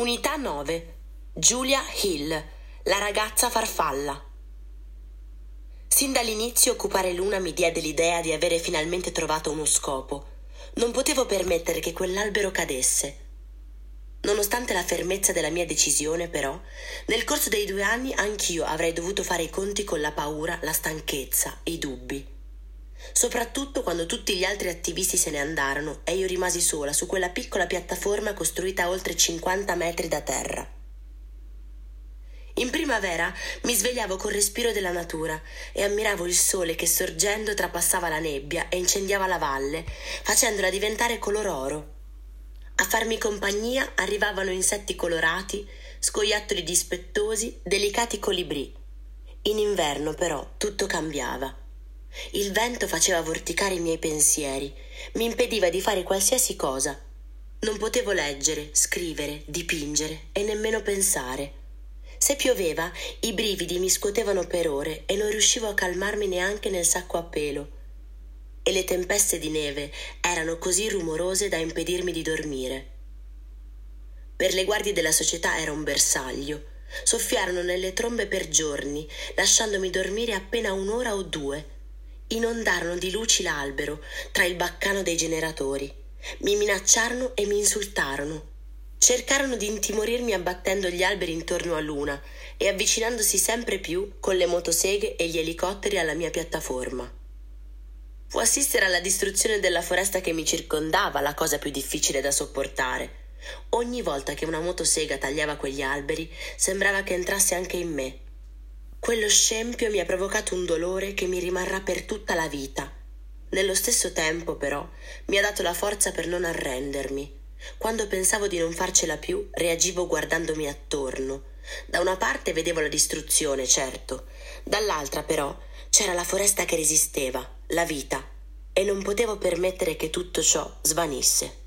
Unità 9. Julia Hill, la ragazza farfalla. Sin dall'inizio occupare Luna mi diede l'idea di avere finalmente trovato uno scopo. Non potevo permettere che quell'albero cadesse. Nonostante la fermezza della mia decisione, però, nel corso dei due anni anch'io avrei dovuto fare i conti con la paura, la stanchezza, i dubbi soprattutto quando tutti gli altri attivisti se ne andarono e io rimasi sola su quella piccola piattaforma costruita a oltre 50 metri da terra. In primavera mi svegliavo col respiro della natura e ammiravo il sole che sorgendo trapassava la nebbia e incendiava la valle, facendola diventare color oro. A farmi compagnia arrivavano insetti colorati, scoiattoli dispettosi, delicati colibrì. In inverno però tutto cambiava. Il vento faceva vorticare i miei pensieri, mi impediva di fare qualsiasi cosa. Non potevo leggere, scrivere, dipingere e nemmeno pensare. Se pioveva, i brividi mi scuotevano per ore e non riuscivo a calmarmi neanche nel sacco a pelo. E le tempeste di neve erano così rumorose da impedirmi di dormire. Per le guardie della società era un bersaglio. Soffiarono nelle trombe per giorni, lasciandomi dormire appena un'ora o due inondarono di luci l'albero tra il baccano dei generatori. Mi minacciarono e mi insultarono. Cercarono di intimorirmi abbattendo gli alberi intorno a Luna e avvicinandosi sempre più con le motoseghe e gli elicotteri alla mia piattaforma. Fu assistere alla distruzione della foresta che mi circondava la cosa più difficile da sopportare. Ogni volta che una motosega tagliava quegli alberi, sembrava che entrasse anche in me quello scempio mi ha provocato un dolore che mi rimarrà per tutta la vita. Nello stesso tempo, però, mi ha dato la forza per non arrendermi. Quando pensavo di non farcela più, reagivo guardandomi attorno. Da una parte vedevo la distruzione, certo, dall'altra però c'era la foresta che resisteva, la vita, e non potevo permettere che tutto ciò svanisse.